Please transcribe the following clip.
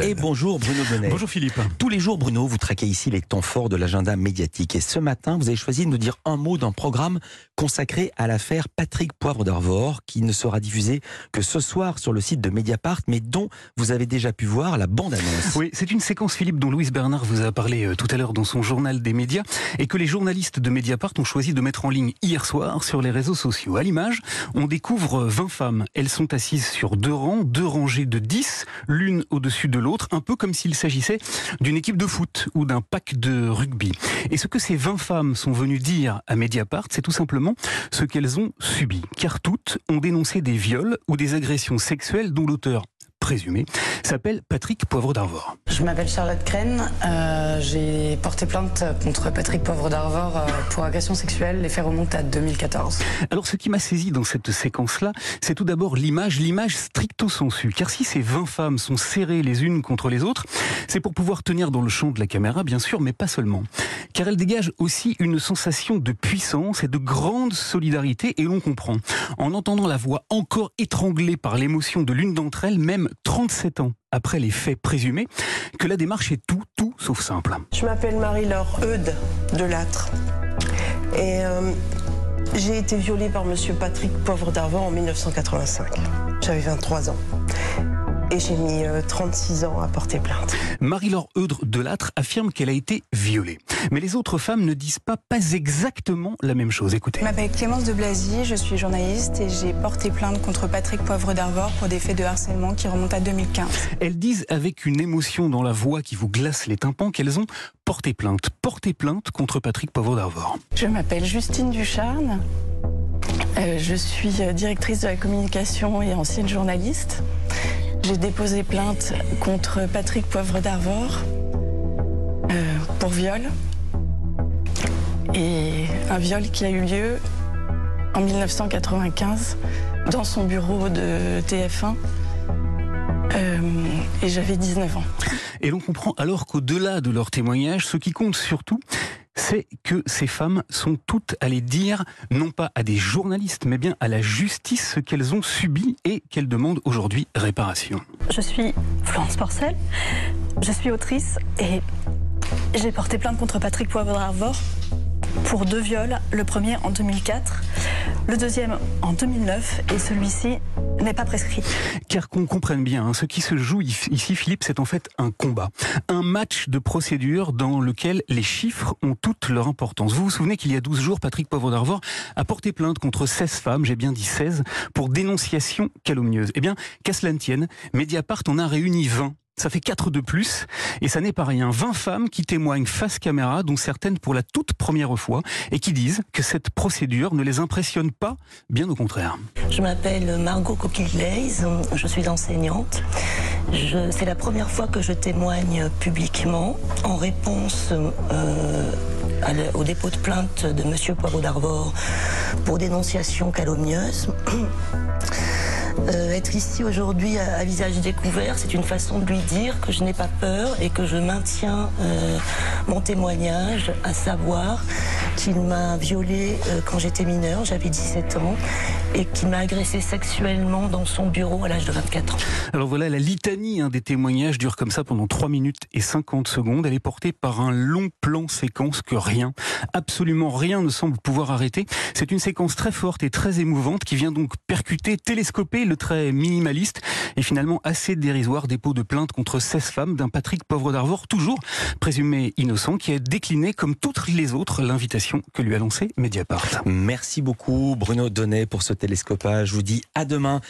Et bonjour Bruno Bonnet. Bonjour Philippe. Tous les jours Bruno, vous traquez ici les temps forts de l'agenda médiatique. Et ce matin, vous avez choisi de nous dire un mot d'un programme consacré à l'affaire Patrick Poivre d'Arvor, qui ne sera diffusé que ce soir sur le site de Mediapart, mais dont vous avez déjà pu voir la bande-annonce. Oui, c'est une séquence Philippe dont Louise Bernard vous a parlé euh, tout à l'heure dans son journal des médias et que les journalistes de Mediapart ont choisi de mettre en ligne hier soir sur les réseaux sociaux. À l'image, on découvre 20 femmes. Elles sont assises sur deux rangs, deux rangées de 10, l'une au-dessus de l'autre, un peu comme s'il s'agissait d'une équipe de foot ou d'un pack de rugby. Et ce que ces 20 femmes sont venues dire à Mediapart, c'est tout simplement ce qu'elles ont subi. Car toutes ont dénoncé des viols ou des agressions sexuelles dont l'auteur présumé, s'appelle Patrick Poivre d'Arvor. Je m'appelle Charlotte Crène. Euh, j'ai porté plainte contre Patrick Poivre d'Arvor euh, pour agression sexuelle. Les faits remontent à 2014. Alors, ce qui m'a saisi dans cette séquence-là, c'est tout d'abord l'image, l'image stricto sensu. Car si ces 20 femmes sont serrées les unes contre les autres, c'est pour pouvoir tenir dans le champ de la caméra, bien sûr, mais pas seulement. Car elles dégagent aussi une sensation de puissance et de grande solidarité, et l'on comprend, en entendant la voix encore étranglée par l'émotion de l'une d'entre elles, même 37 ans après les faits présumés, que la démarche est tout, tout sauf simple. Je m'appelle Marie-Laure Eudes de Lâtre. Et euh, j'ai été violée par monsieur Patrick Pauvre d'Arvor en 1985. J'avais 23 ans et j'ai mis 36 euh, ans à porter plainte. Marie-Laure Eudre de Lâtre affirme qu'elle a été violée. Mais les autres femmes ne disent pas, pas exactement la même chose. Écoutez. Je m'appelle Clémence de Blazy, je suis journaliste et j'ai porté plainte contre Patrick Poivre d'Arvor pour des faits de harcèlement qui remontent à 2015. Elles disent avec une émotion dans la voix qui vous glace les tympans qu'elles ont porté plainte. Porté plainte contre Patrick Poivre d'Arvor. Je m'appelle Justine Ducharne. Euh, je suis euh, directrice de la communication et ancienne journaliste. J'ai déposé plainte contre Patrick Poivre d'Arvor euh, pour viol. Et un viol qui a eu lieu en 1995 dans son bureau de TF1. Euh, et j'avais 19 ans. Et l'on comprend alors qu'au-delà de leur témoignage, ce qui compte surtout, c'est que ces femmes sont toutes allées dire, non pas à des journalistes, mais bien à la justice ce qu'elles ont subi et qu'elles demandent aujourd'hui réparation. Je suis Florence Porcel, je suis autrice et j'ai porté plainte contre Patrick Poivre-Arvor pour deux viols, le premier en 2004, le deuxième en 2009 et celui-ci n'est pas prescrit. Car qu'on comprenne bien, hein, ce qui se joue ici, Philippe, c'est en fait un combat, un match de procédure dans lequel les chiffres ont toute leur importance. Vous vous souvenez qu'il y a 12 jours, Patrick Poivre d'Arvor a porté plainte contre 16 femmes, j'ai bien dit 16, pour dénonciation calomnieuse. Eh bien, qu'à cela ne tienne, Mediapart en a réuni 20 ça fait 4 de plus, et ça n'est pas rien. 20 femmes qui témoignent face caméra, dont certaines pour la toute première fois, et qui disent que cette procédure ne les impressionne pas, bien au contraire. Je m'appelle Margot Coquille-Glaise, je suis enseignante. C'est la première fois que je témoigne publiquement en réponse euh, au dépôt de plainte de M. Poirot d'Arvor pour dénonciation calomnieuse. Euh, être ici aujourd'hui à, visage découvert, c'est une façon de lui dire que je n'ai pas peur et que je maintiens euh, mon témoignage, à savoir qu'il m'a violée euh, quand j'étais mineure, j'avais 17 ans, et qu'il m'a agressé sexuellement dans son bureau à l'âge de 24 ans. Alors voilà, la litanie hein, des témoignages dure comme ça pendant 3 minutes et 50 secondes. Elle est portée par un long plan séquence que rien, absolument rien ne semble pouvoir arrêter. C'est une séquence très forte et très émouvante qui vient donc percuter, télescoper le trait minimaliste et finalement assez dérisoire dépôt de plainte contre 16 femmes d'un Patrick Pauvre d'Arvor, toujours présumé innocent, qui a décliné comme toutes les autres l'invitation que lui a lancée Mediapart. Merci beaucoup Bruno Donnet pour ce télescopage. Je vous dis à demain.